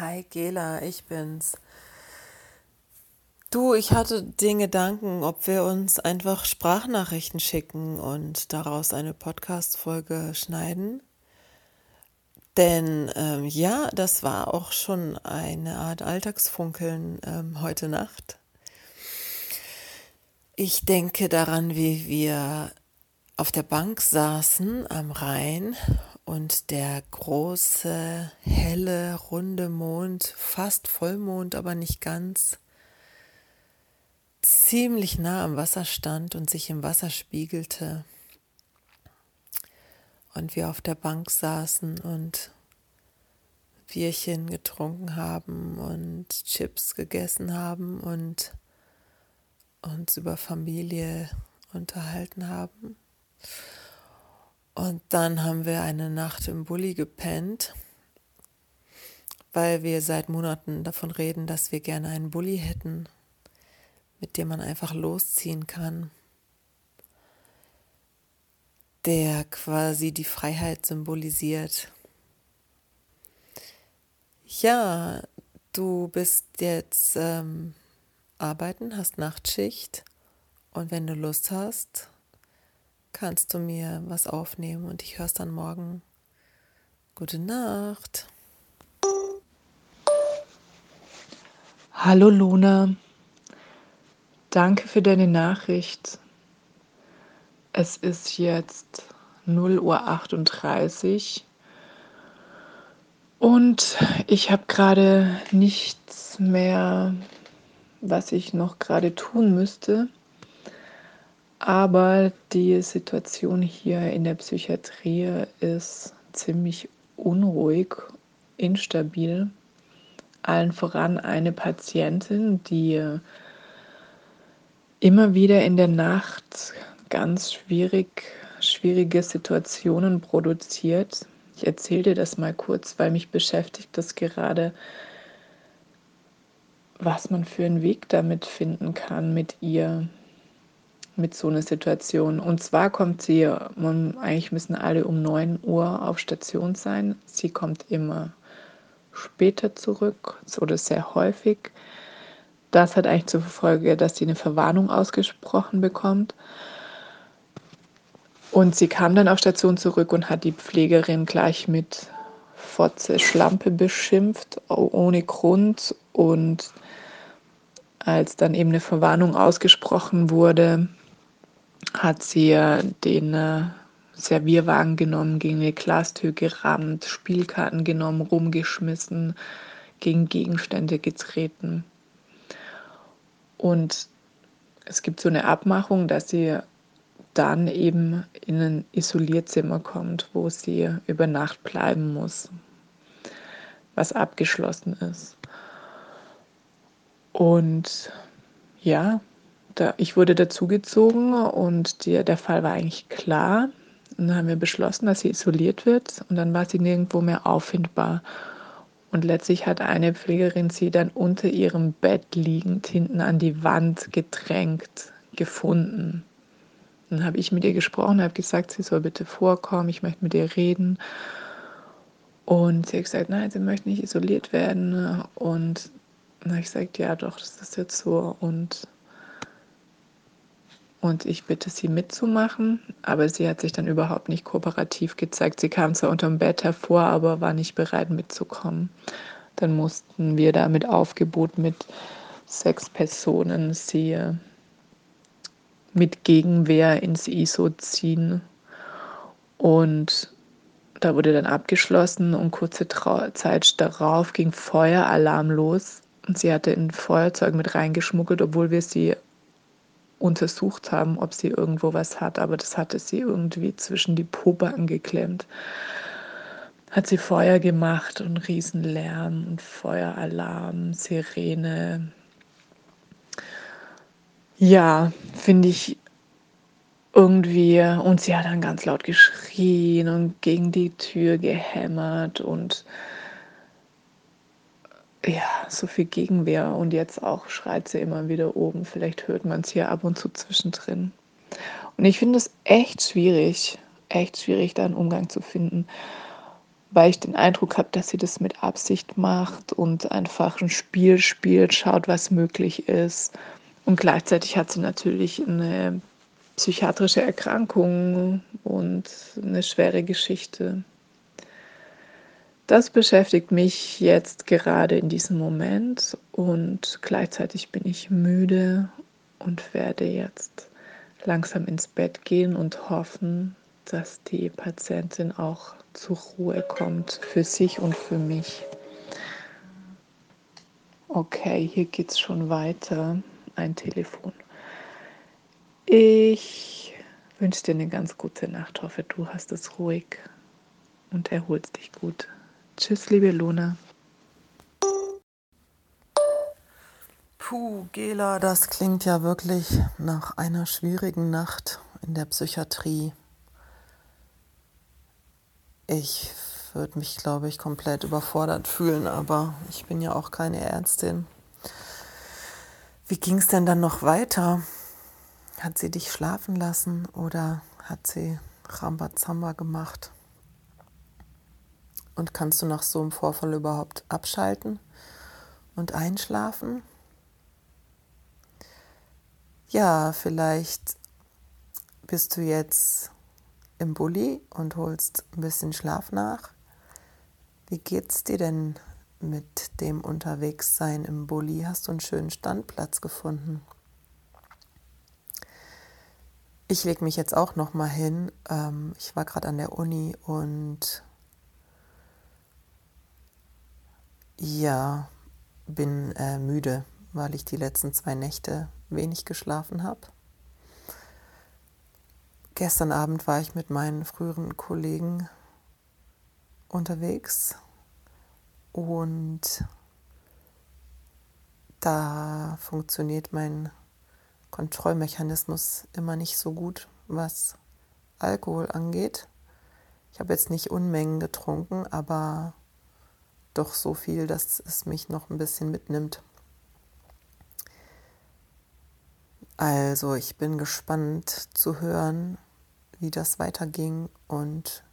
Hi Gela, ich bin's. Du, ich hatte den Gedanken, ob wir uns einfach Sprachnachrichten schicken und daraus eine Podcast-Folge schneiden. Denn ähm, ja, das war auch schon eine Art Alltagsfunkeln ähm, heute Nacht. Ich denke daran, wie wir auf der Bank saßen am Rhein und der große, helle, runde Mond, fast Vollmond, aber nicht ganz, ziemlich nah am Wasser stand und sich im Wasser spiegelte. Und wir auf der Bank saßen und Bierchen getrunken haben und Chips gegessen haben und uns über Familie unterhalten haben. Und dann haben wir eine Nacht im Bulli gepennt, weil wir seit Monaten davon reden, dass wir gerne einen Bulli hätten, mit dem man einfach losziehen kann, der quasi die Freiheit symbolisiert. Ja, du bist jetzt ähm, arbeiten, hast Nachtschicht und wenn du Lust hast, kannst du mir was aufnehmen und ich höre es dann morgen. Gute Nacht. Hallo Luna, danke für deine Nachricht. Es ist jetzt 0.38 Uhr und ich habe gerade nichts mehr, was ich noch gerade tun müsste. Aber die Situation hier in der Psychiatrie ist ziemlich unruhig, instabil. Allen voran eine Patientin, die immer wieder in der Nacht ganz schwierig, schwierige Situationen produziert. Ich erzähle dir das mal kurz, weil mich beschäftigt das gerade, was man für einen Weg damit finden kann mit ihr mit so einer Situation. Und zwar kommt sie, man, eigentlich müssen alle um 9 Uhr auf Station sein. Sie kommt immer später zurück oder sehr häufig. Das hat eigentlich zur Folge, dass sie eine Verwarnung ausgesprochen bekommt. Und sie kam dann auf Station zurück und hat die Pflegerin gleich mit Fotze Schlampe beschimpft, ohne Grund. Und als dann eben eine Verwarnung ausgesprochen wurde, hat sie den äh, Servierwagen genommen, gegen eine Glastür gerammt, Spielkarten genommen, rumgeschmissen, gegen Gegenstände getreten. Und es gibt so eine Abmachung, dass sie dann eben in ein Isolierzimmer kommt, wo sie über Nacht bleiben muss, was abgeschlossen ist. Und ja, da, ich wurde dazugezogen und die, der Fall war eigentlich klar. Und dann haben wir beschlossen, dass sie isoliert wird und dann war sie nirgendwo mehr auffindbar. Und letztlich hat eine Pflegerin sie dann unter ihrem Bett liegend hinten an die Wand gedrängt gefunden. Dann habe ich mit ihr gesprochen, habe gesagt, sie soll bitte vorkommen, ich möchte mit ihr reden. Und sie hat gesagt, nein, sie möchte nicht isoliert werden. Und dann habe ich gesagt, ja doch, das ist jetzt so. Und und ich bitte sie mitzumachen, aber sie hat sich dann überhaupt nicht kooperativ gezeigt. Sie kam zwar unterm Bett hervor, aber war nicht bereit mitzukommen. Dann mussten wir da mit Aufgebot mit sechs Personen sie äh, mit Gegenwehr ins ISO ziehen. Und da wurde dann abgeschlossen und kurze Zeit darauf ging Feueralarm los. Und sie hatte ein Feuerzeug mit reingeschmuggelt, obwohl wir sie untersucht haben, ob sie irgendwo was hat, aber das hatte sie irgendwie zwischen die Pobacken geklemmt. Hat sie Feuer gemacht und Riesenlärm und Feueralarm, Sirene. Ja, finde ich irgendwie, und sie hat dann ganz laut geschrien und gegen die Tür gehämmert und ja, so viel Gegenwehr und jetzt auch schreit sie immer wieder oben. Vielleicht hört man es hier ab und zu zwischendrin. Und ich finde es echt schwierig, echt schwierig, da einen Umgang zu finden. weil ich den Eindruck habe, dass sie das mit Absicht macht und einfach ein Spiel spielt, schaut, was möglich ist. Und gleichzeitig hat sie natürlich eine psychiatrische Erkrankung und eine schwere Geschichte. Das beschäftigt mich jetzt gerade in diesem Moment und gleichzeitig bin ich müde und werde jetzt langsam ins Bett gehen und hoffen, dass die Patientin auch zur Ruhe kommt, für sich und für mich. Okay, hier geht es schon weiter. Ein Telefon. Ich wünsche dir eine ganz gute Nacht. Hoffe, du hast es ruhig und erholst dich gut. Tschüss, liebe Luna. Puh, Gela, das klingt ja wirklich nach einer schwierigen Nacht in der Psychiatrie. Ich würde mich, glaube ich, komplett überfordert fühlen, aber ich bin ja auch keine Ärztin. Wie ging es denn dann noch weiter? Hat sie dich schlafen lassen oder hat sie Rambazamba gemacht? Und kannst du nach so einem Vorfall überhaupt abschalten und einschlafen? Ja, vielleicht bist du jetzt im Bulli und holst ein bisschen Schlaf nach. Wie geht's dir denn mit dem Unterwegssein im Bulli? Hast du einen schönen Standplatz gefunden? Ich lege mich jetzt auch noch mal hin. Ähm, ich war gerade an der Uni und ja, bin äh, müde, weil ich die letzten zwei Nächte wenig geschlafen habe. Gestern Abend war ich mit meinen früheren Kollegen unterwegs und da funktioniert mein Kontrollmechanismus immer nicht so gut, was Alkohol angeht. Ich habe jetzt nicht Unmengen getrunken, aber doch so viel, dass es mich noch ein bisschen mitnimmt. Also ich bin gespannt zu hören, wie das weiterging und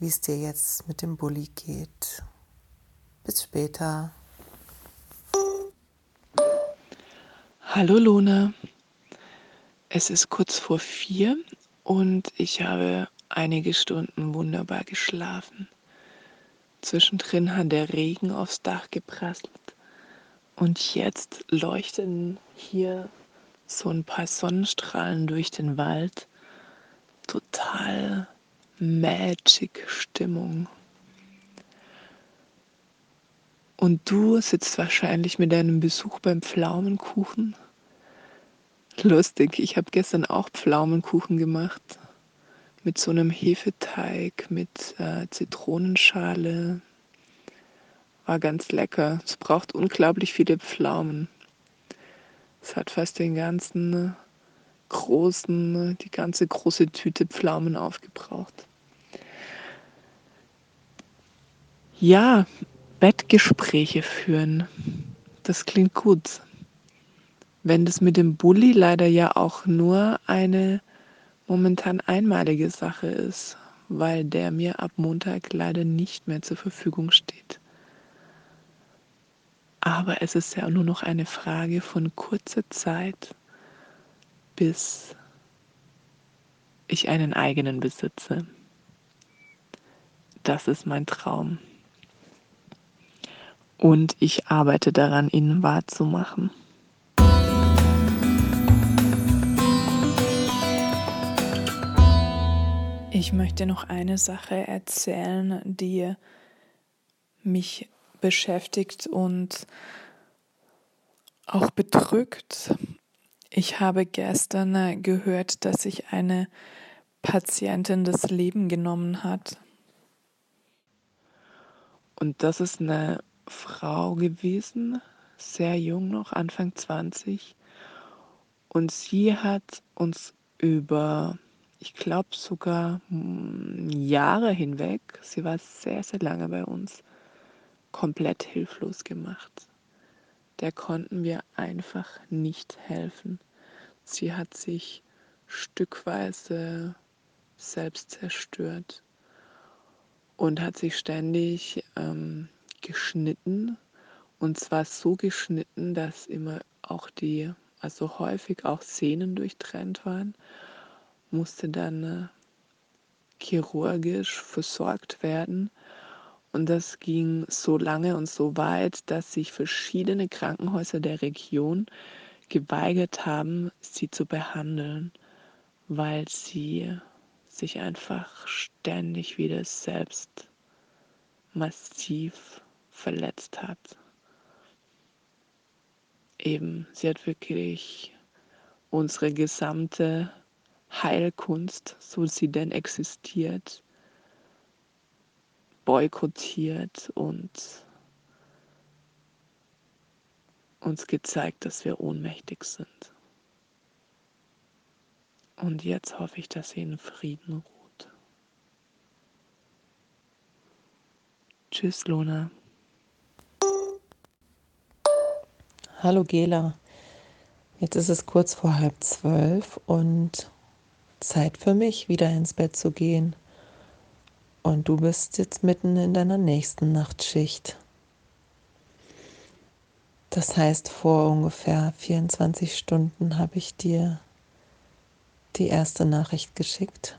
wie es dir jetzt mit dem Bulli geht. Bis später. Hallo Luna, es ist kurz vor vier und ich habe einige Stunden wunderbar geschlafen. Zwischendrin hat der Regen aufs Dach geprasselt und jetzt leuchten hier so ein paar Sonnenstrahlen durch den Wald total magic Stimmung. Und du sitzt wahrscheinlich mit deinem Besuch beim Pflaumenkuchen. Lustig, ich habe gestern auch Pflaumenkuchen gemacht. Mit so einem Hefeteig, mit äh, Zitronenschale. War ganz lecker. Es braucht unglaublich viele Pflaumen. Es hat fast den ganzen großen, die ganze große Tüte Pflaumen aufgebraucht. Ja, Bettgespräche führen. Das klingt gut. Wenn das mit dem Bulli leider ja auch nur eine momentan einmalige Sache ist, weil der mir ab Montag leider nicht mehr zur Verfügung steht. Aber es ist ja nur noch eine Frage von kurzer Zeit, bis ich einen eigenen besitze. Das ist mein Traum. Und ich arbeite daran, ihn wahrzumachen. Ich möchte noch eine Sache erzählen, die mich beschäftigt und auch bedrückt ich habe gestern äh, gehört, dass sich eine Patientin das Leben genommen hat. Und das ist eine Frau gewesen, sehr jung noch, Anfang 20. Und sie hat uns über, ich glaube sogar hm, Jahre hinweg, sie war sehr, sehr lange bei uns, komplett hilflos gemacht der konnten wir einfach nicht helfen. Sie hat sich stückweise selbst zerstört. und hat sich ständig ähm, geschnitten. Und zwar so geschnitten, dass immer auch die, also häufig auch Sehnen durchtrennt waren. Musste dann äh, chirurgisch versorgt werden. Und das ging so lange und so weit, dass sich verschiedene Krankenhäuser der Region geweigert haben, sie zu behandeln, weil sie sich einfach ständig wieder selbst massiv verletzt hat. Eben, sie hat wirklich unsere gesamte Heilkunst, so sie denn existiert, boykottiert und uns gezeigt, dass wir ohnmächtig sind. Und jetzt hoffe ich, dass sie in Frieden ruht. Tschüss, Lona. Hallo Gela. Jetzt ist es kurz vor halb zwölf und Zeit für mich, wieder ins Bett zu gehen. Und du bist jetzt mitten in deiner nächsten Nachtschicht. Das heißt, vor ungefähr 24 Stunden habe ich dir die erste Nachricht geschickt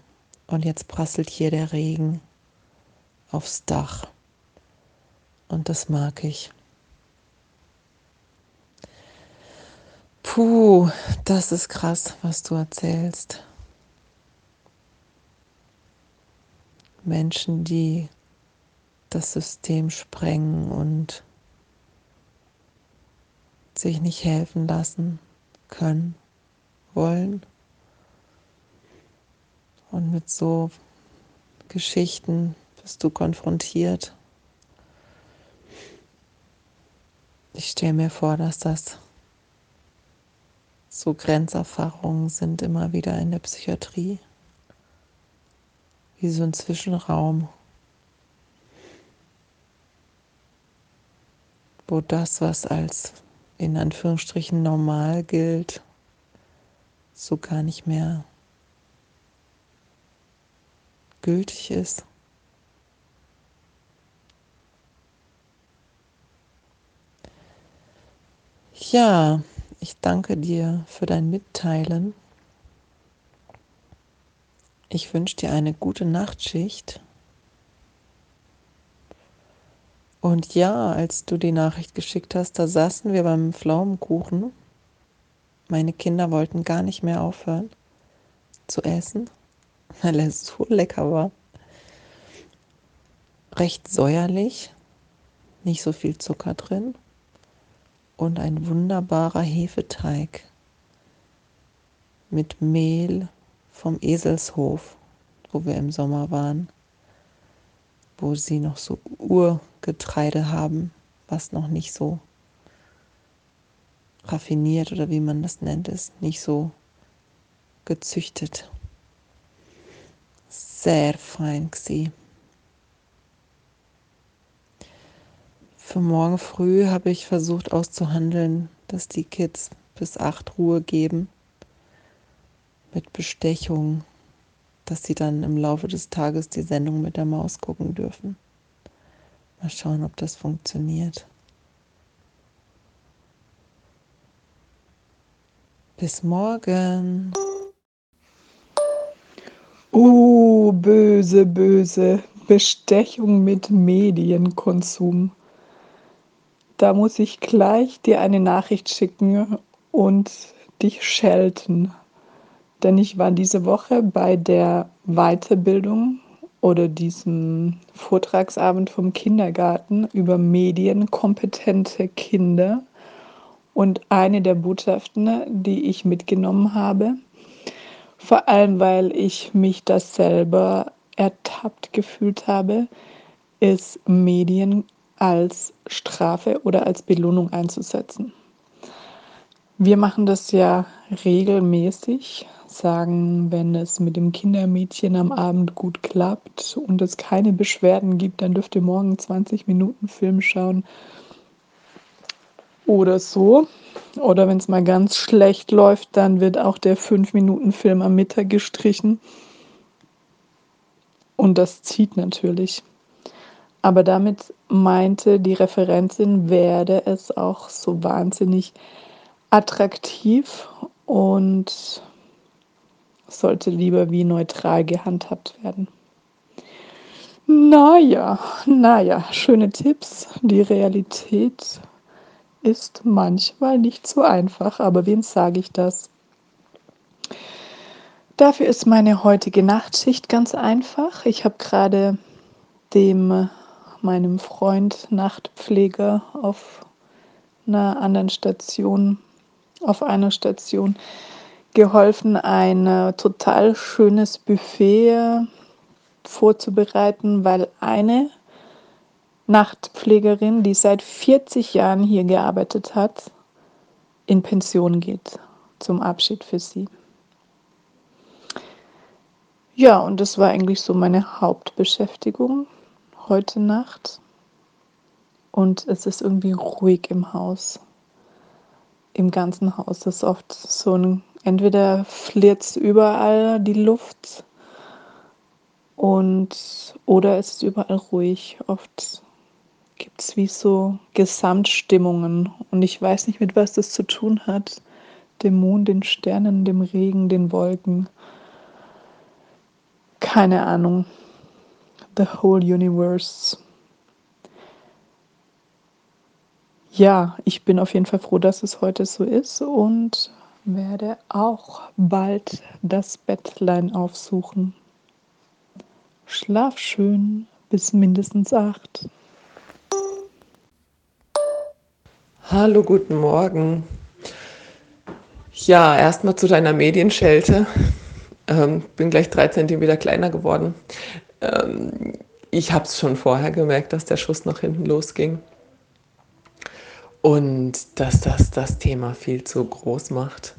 und jetzt prasselt hier der Regen aufs Dach. Und das mag ich. Puh, das ist krass, was du erzählst. Menschen, die das System sprengen und sich nicht helfen lassen können, wollen. Und mit so Geschichten bist du konfrontiert. Ich stelle mir vor, dass das so Grenzerfahrungen sind immer wieder in der Psychiatrie wie so ein Zwischenraum, wo das, was als in Anführungsstrichen normal gilt, so gar nicht mehr gültig ist. Ja, ich danke dir für dein Mitteilen. Ich wünsche dir eine gute Nachtschicht. Und ja, als du die Nachricht geschickt hast, da saßen wir beim Pflaumenkuchen. Meine Kinder wollten gar nicht mehr aufhören zu essen, weil er so lecker war. Recht säuerlich, nicht so viel Zucker drin und ein wunderbarer Hefeteig mit Mehl, vom Eselshof, wo wir im Sommer waren, wo sie noch so Urgetreide haben, was noch nicht so raffiniert oder wie man das nennt, ist nicht so gezüchtet. Sehr fein gsi. Für morgen früh habe ich versucht auszuhandeln, dass die Kids bis acht Ruhe geben mit Bestechung, dass sie dann im Laufe des Tages die Sendung mit der Maus gucken dürfen. Mal schauen, ob das funktioniert. Bis morgen. Uh, böse, böse. Bestechung mit Medienkonsum. Da muss ich gleich dir eine Nachricht schicken und dich schelten. Denn ich war diese Woche bei der Weiterbildung oder diesem Vortragsabend vom Kindergarten über medienkompetente Kinder. Und eine der Botschaften, die ich mitgenommen habe, vor allem weil ich mich das selber ertappt gefühlt habe, ist Medien als Strafe oder als Belohnung einzusetzen. Wir machen das ja regelmäßig, sagen, wenn es mit dem Kindermädchen am Abend gut klappt und es keine Beschwerden gibt, dann dürft ihr morgen 20 Minuten Film schauen oder so. Oder wenn es mal ganz schlecht läuft, dann wird auch der 5-Minuten-Film am Mittag gestrichen. Und das zieht natürlich. Aber damit meinte die Referentin, werde es auch so wahnsinnig attraktiv und sollte lieber wie neutral gehandhabt werden. Naja, naja, schöne Tipps. Die Realität ist manchmal nicht so einfach, aber wem sage ich das? Dafür ist meine heutige Nachtschicht ganz einfach. Ich habe gerade dem meinem Freund Nachtpfleger auf einer anderen Station, auf einer Station geholfen, ein äh, total schönes Buffet vorzubereiten, weil eine Nachtpflegerin, die seit 40 Jahren hier gearbeitet hat, in Pension geht zum Abschied für sie. Ja, und das war eigentlich so meine Hauptbeschäftigung heute Nacht. Und es ist irgendwie ruhig im Haus. Im ganzen Haus ist oft so ein, entweder flirzt überall die Luft und oder es ist überall ruhig. Oft gibt es wie so Gesamtstimmungen und ich weiß nicht, mit was das zu tun hat. Dem Mond, den Sternen, dem Regen, den Wolken. Keine Ahnung. The whole universe. Ja, ich bin auf jeden Fall froh, dass es heute so ist und werde auch bald das Bettlein aufsuchen. Schlaf schön bis mindestens acht. Hallo, guten Morgen. Ja, erstmal zu deiner Medienschelte. Ähm, bin gleich drei Zentimeter kleiner geworden. Ähm, ich habe es schon vorher gemerkt, dass der Schuss nach hinten losging. Und dass das das Thema viel zu groß macht.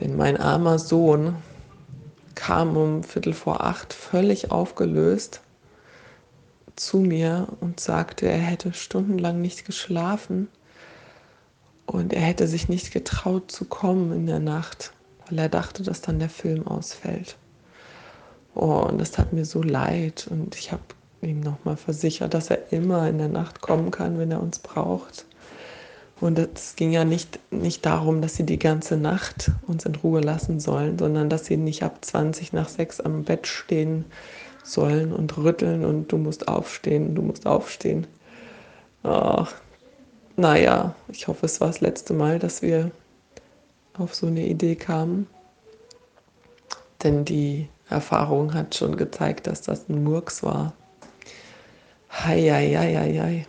Denn mein armer Sohn, kam um Viertel vor acht völlig aufgelöst zu mir und sagte, er hätte stundenlang nicht geschlafen und er hätte sich nicht getraut zu kommen in der Nacht, weil er dachte, dass dann der Film ausfällt. Oh, und das tat mir so leid und ich habe ihm nochmal versichert, dass er immer in der Nacht kommen kann, wenn er uns braucht. Und es ging ja nicht, nicht darum, dass sie die ganze Nacht uns in Ruhe lassen sollen, sondern dass sie nicht ab 20 nach 6 am Bett stehen sollen und rütteln und du musst aufstehen, du musst aufstehen. Ach, naja, ich hoffe, es war das letzte Mal, dass wir auf so eine Idee kamen. Denn die Erfahrung hat schon gezeigt, dass das ein Murks war. Hei, hei, hei, hei.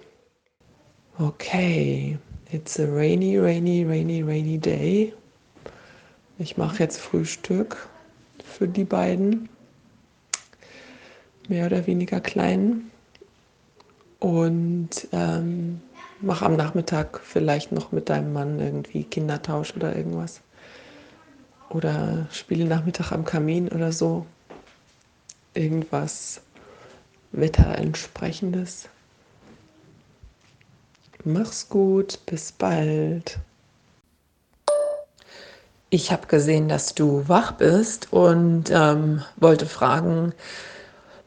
Okay. It's a rainy, rainy, rainy, rainy day. Ich mache jetzt Frühstück für die beiden, mehr oder weniger kleinen. Und ähm, mache am Nachmittag vielleicht noch mit deinem Mann irgendwie Kindertausch oder irgendwas. Oder spiele Nachmittag am Kamin oder so. Irgendwas Wetterentsprechendes. Mach's gut, bis bald. Ich habe gesehen, dass du wach bist und ähm, wollte fragen,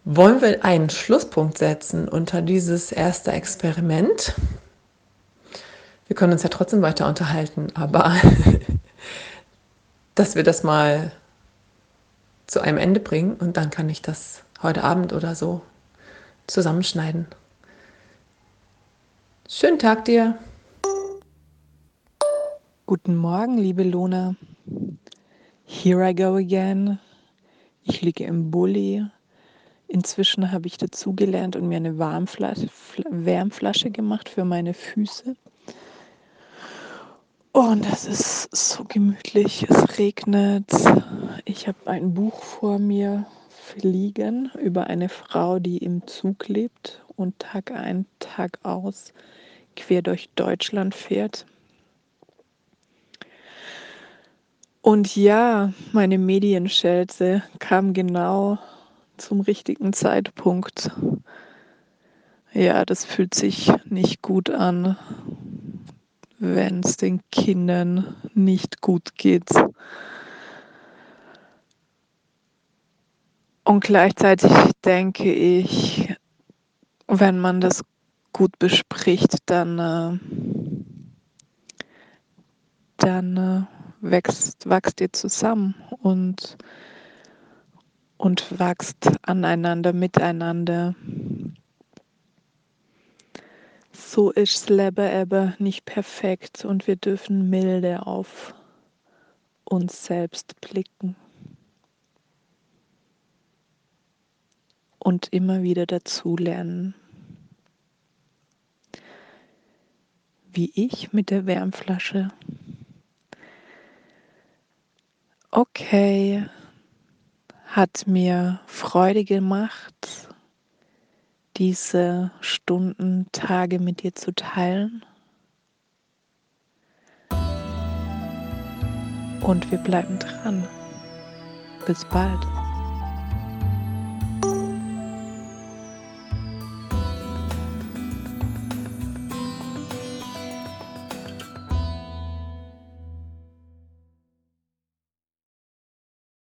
wollen wir einen Schlusspunkt setzen unter dieses erste Experiment? Wir können uns ja trotzdem weiter unterhalten, aber dass wir das mal zu einem Ende bringen und dann kann ich das heute Abend oder so zusammenschneiden. Schönen Tag dir. Guten Morgen, liebe Luna. Here I go again. Ich liege im Bulli. Inzwischen habe ich dazugelernt und mir eine Warmflasche, Wärmflasche gemacht für meine Füße. Und es ist so gemütlich. Es regnet. Ich habe ein Buch vor mir liegen über eine Frau, die im Zug lebt und Tag ein, Tag aus quer durch Deutschland fährt. Und ja, meine Medienschelte kam genau zum richtigen Zeitpunkt. Ja, das fühlt sich nicht gut an, wenn es den Kindern nicht gut geht. Und gleichzeitig denke ich, wenn man das gut bespricht, dann, äh, dann äh, wächst, wächst ihr zusammen und, und wächst aneinander, miteinander. So ist Leben eben nicht perfekt und wir dürfen milde auf uns selbst blicken. Und immer wieder dazulernen. Wie ich mit der Wärmflasche. Okay, hat mir Freude gemacht, diese Stunden, Tage mit dir zu teilen. Und wir bleiben dran. Bis bald.